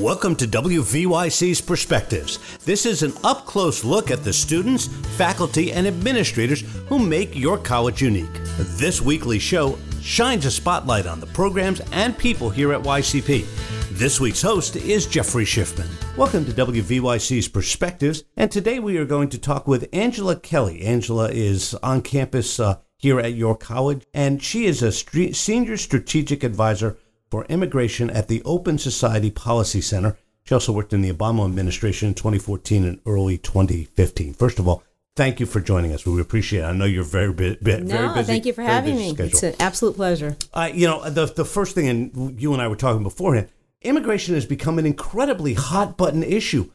Welcome to WVYC's Perspectives. This is an up close look at the students, faculty, and administrators who make your college unique. This weekly show shines a spotlight on the programs and people here at YCP. This week's host is Jeffrey Schiffman. Welcome to WVYC's Perspectives, and today we are going to talk with Angela Kelley. Angela is on campus uh, here at your college, and she is a stre- senior strategic advisor for immigration at the Open Society Policy Center. She also worked in the Obama administration in 2014 and early 2015. First of all, thank you for joining us. We appreciate it. I know you're very, bu- bu- No, very busy. thank you for having me. schedule. It's an absolute pleasure. Uh, you know, the the first thing, and you and I were talking beforehand, immigration has become an incredibly hot button issue.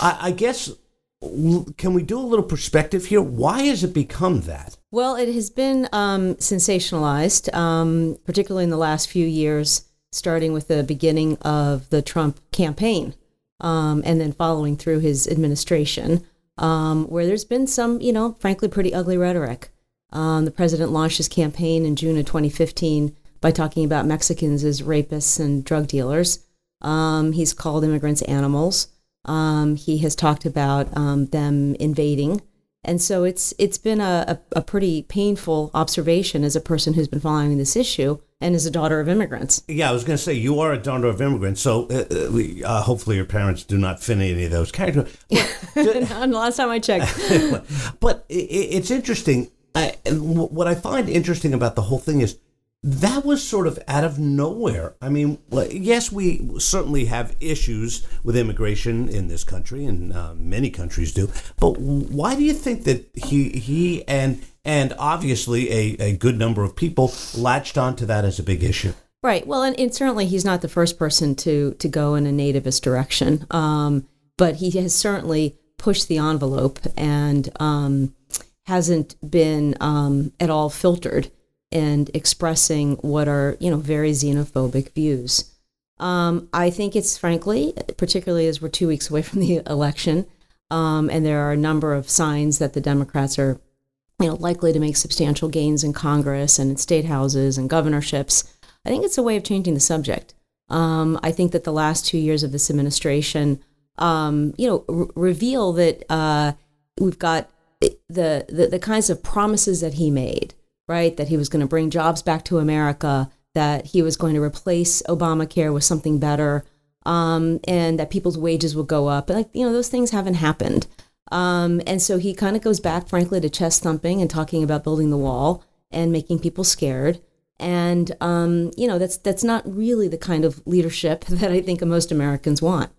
I, I guess, can we do a little perspective here? Why has it become that? Well, it has been um, sensationalized, um, particularly in the last few years, starting with the beginning of the Trump campaign um, and then following through his administration, um, where there's been some, you know, frankly, pretty ugly rhetoric. Um, the president launched his campaign in June of 2015 by talking about Mexicans as rapists and drug dealers. Um, he's called immigrants animals. Um, he has talked about um, them invading. And so it's it's been a, a, a pretty painful observation as a person who's been following this issue and is a daughter of immigrants. Yeah, I was going to say you are a daughter of immigrants, so uh, uh, we- uh, hopefully your parents do not fit any of those characters. and last time I checked, but it's interesting. I, what I find interesting about the whole thing is that was sort of out of nowhere. I mean, yes, we certainly have issues with immigration in this country, and uh, many countries do. But why do you think that he he and and obviously a, a good number of people latched onto that as a big issue? right? Well, and, and certainly he's not the first person to to go in a nativist direction, um, but he has certainly pushed the envelope and um, hasn't been um, at all filtered and expressing what are you know very xenophobic views. Um, I think it's frankly, particularly as we're two weeks away from the election, um, and there are a number of signs that the Democrats are, you know, likely to make substantial gains in Congress and in state houses and governorships. I think it's a way of changing the subject. Um, I think that the last two years of this administration, um, you know, r- reveal that uh, we've got the, the the kinds of promises that he made, right? That he was going to bring jobs back to America, that he was going to replace Obamacare with something better, um, and that people's wages would go up. Like you know, those things haven't happened. Um, and so he kind of goes back, frankly, to chest thumping and talking about building the wall and making people scared. And um, you know, that's that's not really the kind of leadership that I think most Americans want.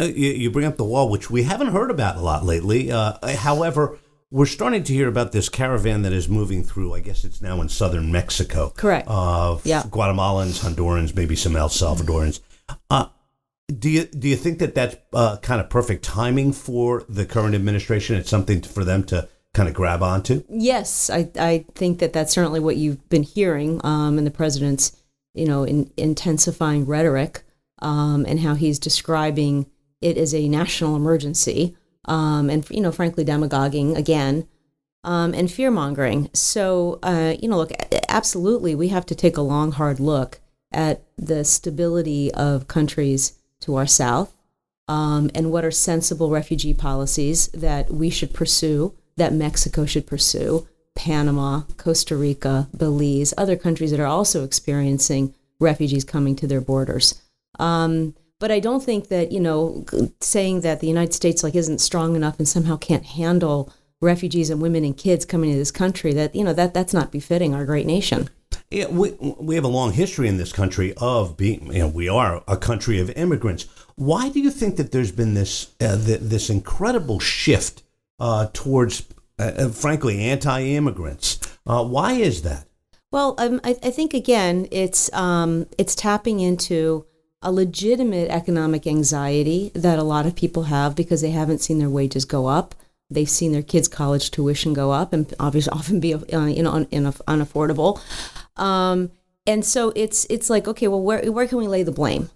Uh, You, you bring up the wall, which we haven't heard about a lot lately. Uh, however, we're starting to hear about this caravan that is moving through. I guess it's now in southern Mexico. Correct. Of Yeah. Guatemalans, Hondurans, maybe some El Salvadorans. Uh, do you do you think that that's uh, kind of perfect timing for the current administration? It's something for them to kind of grab onto. Yes, I, I think that that's certainly what you've been hearing um, in the president's, you know, in, intensifying rhetoric um, and how he's describing it as a national emergency um, and, you know, frankly, demagoguing again um, and fear mongering. So, uh, you know, look, absolutely, we have to take a long, hard look at the stability of countries to our south um, and what are sensible refugee policies that we should pursue, that Mexico should pursue, Panama, Costa Rica, Belize, other countries that are also experiencing refugees coming to their borders. Um, but I don't think that you know saying that the United States like isn't strong enough and somehow can't handle refugees and women and kids coming to this country that you know that that's not befitting our great nation. Yeah, we we have a long history in this country of being. You know, we are a country of immigrants. Why do you think that there's been this uh, th- this incredible shift uh, towards, uh, uh, frankly, anti-immigrants? Uh, why is that? Well, um, I, I think again, it's um, it's tapping into a legitimate economic anxiety that a lot of people have because they haven't seen their wages go up. They've seen their kids' college tuition go up and obviously often be uh, you know un, unaffordable. Um, and so it's it's like okay, well, where where can we lay the blame?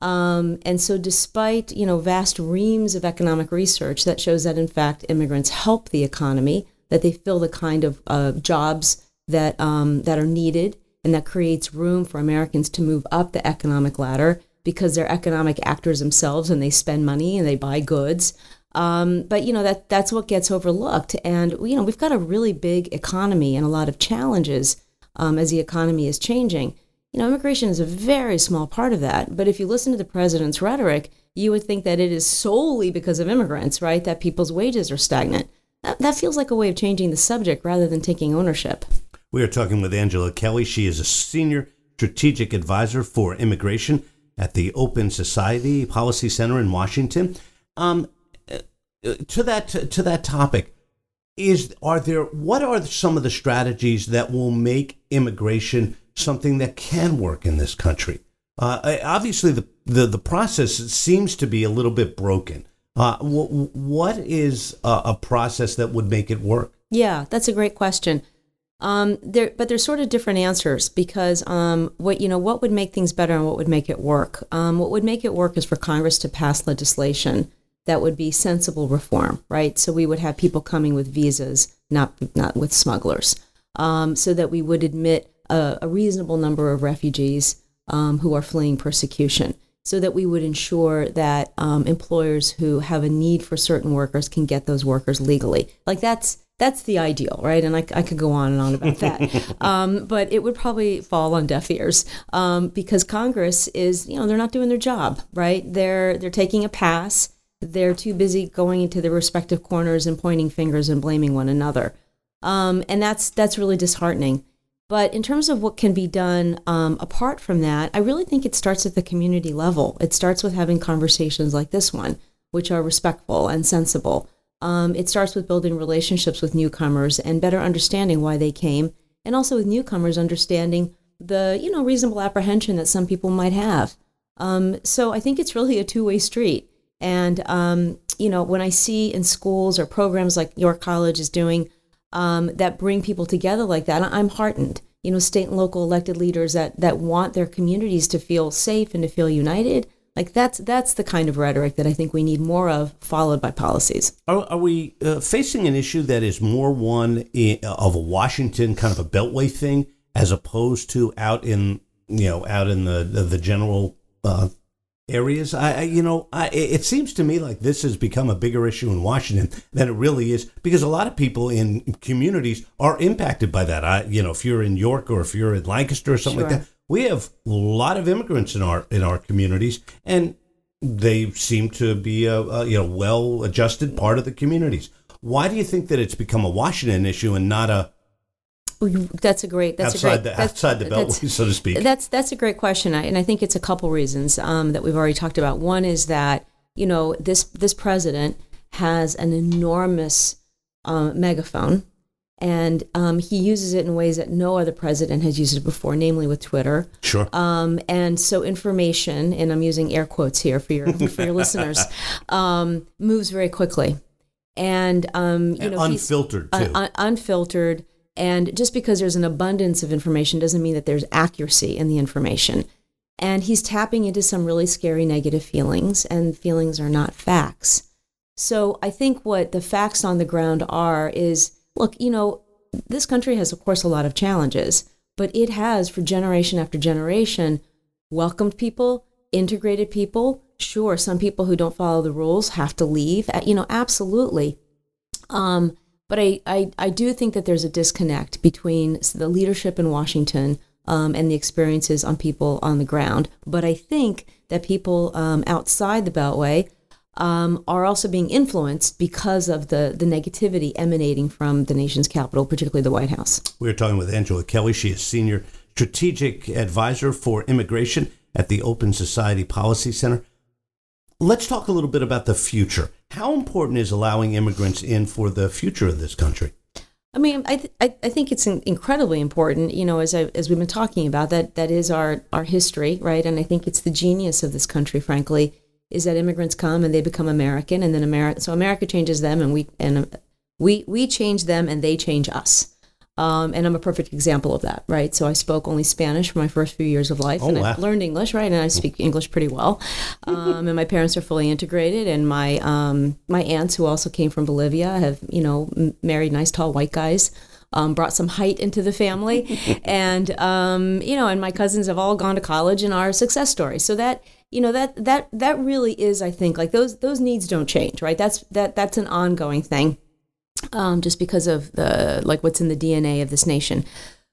Um, and so, despite you know vast reams of economic research that shows that in fact immigrants help the economy, that they fill the kind of uh, jobs that um, that are needed, and that creates room for Americans to move up the economic ladder. because they're economic actors themselves and they spend money and they buy goods. Um, but you know that that's what gets overlooked, and you know we've got a really big economy and a lot of challenges um, as the economy is changing. You know, immigration is a very small part of that. But if you listen to the president's rhetoric, you would think that it is solely because of immigrants, right? That people's wages are stagnant. That, that feels like a way of changing the subject rather than taking ownership. We are talking with Angela Kelley. She is a senior strategic advisor for immigration at the Open Society Policy Center in Washington. Um, uh, to that to that topic, is are there what are some of the strategies that will make immigration something that can work in this country? Uh, obviously, the, the the process seems to be a little bit broken. Uh, what is a, a, process that would make it work? Yeah, that's a great question. Um, there, but there's sort of different answers because um, what you know, what would make things better and what would make it work. Um, what would make it work is for Congress to pass legislation that would be sensible reform, right? So we would have people coming with visas, not not with smugglers, um, so that we would admit a, a reasonable number of refugees um, who are fleeing persecution, so that we would ensure that um, employers who have a need for certain workers can get those workers legally. Like that's that's the ideal, right? And I, I could go on and on about that, um, but it would probably fall on deaf ears um, because Congress is, you know, they're not doing their job, right? They're they're taking a pass they're too busy going into their respective corners and pointing fingers and blaming one another. Um, and that's that's really disheartening. But in terms of what can be done um, apart from that, I really think it starts at the community level. It starts with having conversations like this one, which are respectful and sensible. Um, it starts with building relationships with newcomers and better understanding why they came, and also with newcomers understanding the you know reasonable apprehension that some people might have. Um, so I think it's really a two way street. And, um, you know, when I see in schools or programs like York College is doing um, that bring people together like that, I'm heartened. You know, state and local elected leaders that, that want their communities to feel safe and to feel united. Like that's that's the kind of rhetoric that I think we need more of, followed by policies. Are, are we uh, facing an issue that is more one in, of a Washington kind of a beltway thing, as opposed to out in you know out in the the, the general uh, areas. I, I you know, I, it seems to me like this has become a bigger issue in Washington than it really is because a lot of people in communities are impacted by that. I, you know, if you're in York or if you're in Lancaster or something sure. like that, we have a lot of immigrants in our in our communities, and they seem to be a, a you know well adjusted part of the communities. Why do you think that it's become a Washington issue and not a that's a great. That's outside a great, the outside the beltway, so to speak. That's that's a great question, and I think it's a couple reasons um, that we've already talked about. One is that you know this this president has an enormous uh, megaphone, and um, he uses it in ways that no other president has used it before, namely with Twitter. Sure. Um, and so information, and I'm using air quotes here for your for your listeners, um, moves very quickly, and um, you know unfiltered too. Un- unfiltered and just because there's an abundance of information doesn't mean that there's accuracy in the information. And he's tapping into some really scary negative feelings, and feelings are not facts. So I think what the facts on the ground are is look, you know, this country has, of course, a lot of challenges, but it has, for generation after generation, welcomed people, integrated people. Sure, some people who don't follow the rules have to leave. You know, absolutely. Um, but I, I, I do think that there's a disconnect between the leadership in Washington um, and the experiences on people on the ground. But I think that people um, outside the Beltway um, are also being influenced because of the, the negativity emanating from the nation's capital, particularly the White House. We're talking with Angela Kelley. She is Senior Strategic Advisor for Immigration at the Open Society Policy Center. Let's talk a little bit about the future. How important is allowing immigrants in for the future of this country? I mean, I, th- I, think it's incredibly important. You know, as I, as we've been talking about, that that is our our history, right? And I think it's the genius of this country, frankly, is that immigrants come and they become American, and then America. So America changes them, and we and we we change them, and they change us. Um, and I'm a perfect example of that, right? So I spoke only Spanish for my first few years of life, oh, and wow. I learned English, right? And I speak English pretty well. Um, and my parents are fully integrated, and my um, my aunts, who also came from Bolivia, have you know m- married nice tall white guys. Um, brought some height into the family, and um, you know, and my cousins have all gone to college and are a success stories. So that you know that that that really is i think like those those needs don't change right that's that that's an ongoing thing um, just because of the like what's in the dna of this nation.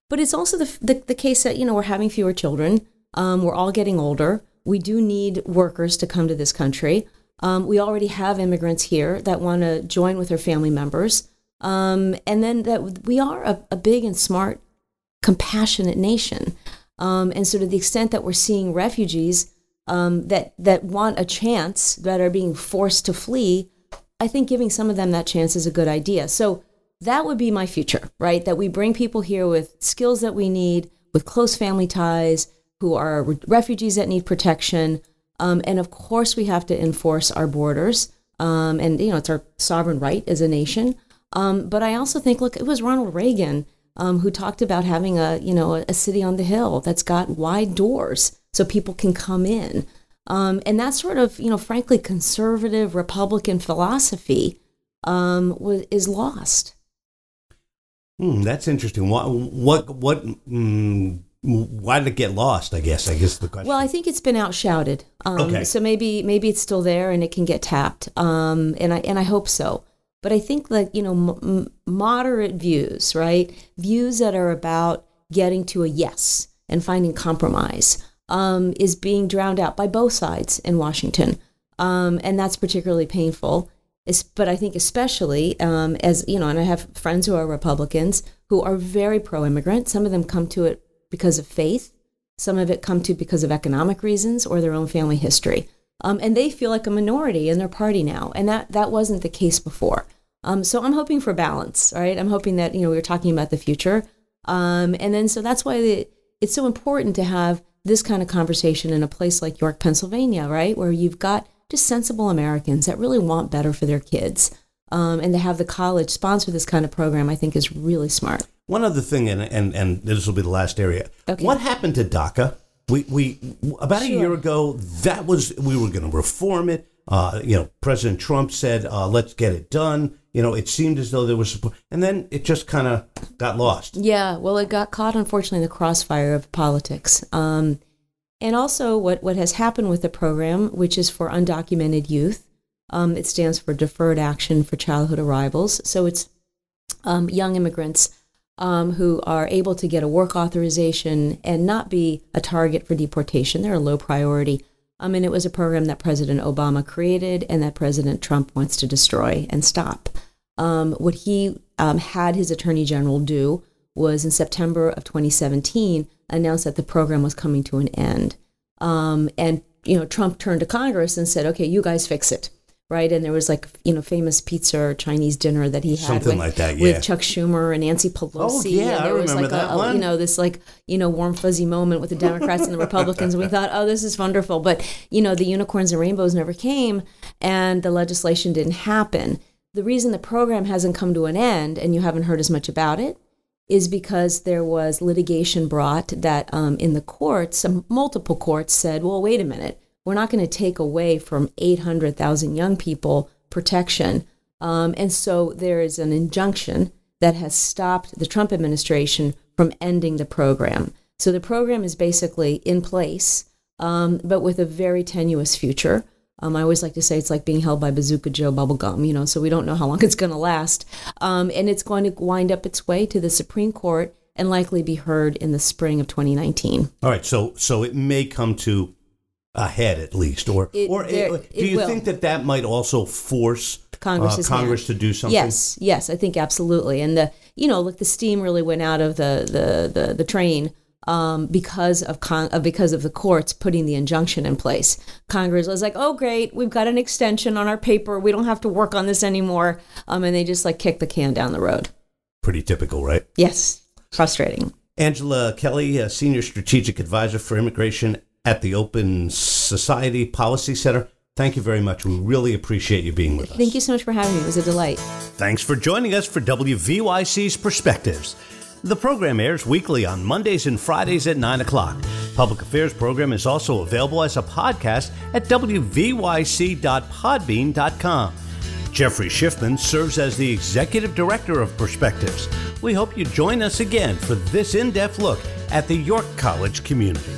But it's also the, the, the case that you know we're having fewer children. Um, we're all getting older. We do need workers to come to this country. Um, we already have immigrants here that want to join with their family members. Um, and then that we are a, a big and smart compassionate nation. Um, and so to the extent that we're seeing refugees um, that that want a chance that are being forced to flee, I think giving some of them that chance is a good idea. So that would be my future, right? That we bring people here with skills that we need, with close family ties, who are re- refugees that need protection, um, and of course we have to enforce our borders. Um, and you know it's our sovereign right as a nation. Um, but I also think, look, it was Ronald Reagan um, who talked about having a you know a city on the hill that's got wide doors so people can come in. Um, and that sort of, you know, frankly, conservative Republican philosophy um, was, is lost. Hmm, that's interesting. What, what, what, mm, why did it get lost? I guess. I guess the question. Well, I think it's been outshouted. Um, okay. So maybe, maybe it's still there and it can get tapped. Um, and I, and I hope so. But I think that you know, m- moderate views, right? Views that are about getting to a yes and finding compromise um, is being drowned out by both sides in Washington. Um, and that's particularly painful. It's, but I think especially um, as you know, and I have friends who are Republicans who are very pro-immigrant. Some of them come to it because of faith. Some of it come to because of economic reasons or their own family history. Um, and they feel like a minority in their party now, and that that wasn't the case before. Um, so I'm hoping for balance, right? I'm hoping that you know we are talking about the future, um, and then so that's why it's so important to have this kind of conversation in a place like York, Pennsylvania, right? Where you've got just sensible Americans that really want better for their kids. Um, and to have the college sponsor this kind of program, I think is really smart. One other thing, and, and, and this will be the last area. Okay. What happened to DACA? We, we about a year ago, that was we were going to reform it. Uh, you know, President Trump said, uh, "Let's get it done." You know, it seemed as though there was support, and then it just kind of got lost. Yeah, well, it got caught, unfortunately, in the crossfire of politics. Um, and also, what, what has happened with the program, which is for undocumented youth, um, it stands for Deferred Action for Childhood Arrivals. So it's um, young immigrants um, who are able to get a work authorization and not be a target for deportation. They're a low priority. Um, and it was a program that President Obama created and that President Trump wants to destroy and stop. Um, what he um, had his attorney general do was in September of 2017 announce that the program was coming to an end. Um, and you know, Trump turned to Congress and said, "Okay, you guys fix it." Right, and there was like you know famous pizza or Chinese dinner that he had Something with, like that, yeah. with Chuck Schumer and Nancy Pelosi. Oh, yeah, and I there was remember like that a, a- one. you know this like you know warm fuzzy moment with the Democrats and the Republicans. And we thought, oh, this is wonderful, but you know the unicorns and rainbows never came, and the legislation didn't happen. The reason the program hasn't come to an end, and you haven't heard as much about it, is because there was litigation brought that um, in the courts, multiple courts said, well, wait a minute, we're not going to take away from 800,000 young people protection. Um, and so there is an injunction that has stopped the Trump administration from ending the program. So the program is basically in place, um, but with a very tenuous future. Um, I always like to say it's like being held by Bazooka Joe bubblegum, you know, so we don't know how long it's going to last. Um, and it's going to wind up its way to the Supreme Court and likely be heard in the spring of 2019. All right, so so it may come to a head at least, or It- or there- do you think that that might also force Congress's uh, Congress to do something? Yes, yes, I think absolutely. And the you know, look, the steam really went out of the the the, the train um, because of con- uh, because of the courts putting the injunction in place. Congress was like, "Oh, great, we've got an extension on our paper. We don't have to work on this anymore," um, and they just like kicked the can down the road. Pretty typical, right? Yes, frustrating. Angela Kelley, a senior strategic advisor for immigration at the Open Society Policy Center. Thank you very much. We really appreciate you being with us. Thank you so much for having me. It was a delight. Thanks for joining us for WVYC's Perspectives. The program airs weekly on Mondays and Fridays at 9 o'clock. Public Affairs program is also available as a podcast at wvyc.podbean.com. Jeffrey Schiffman serves as the Executive Director of Perspectives. We hope you join us again for this in depth look at the York College community.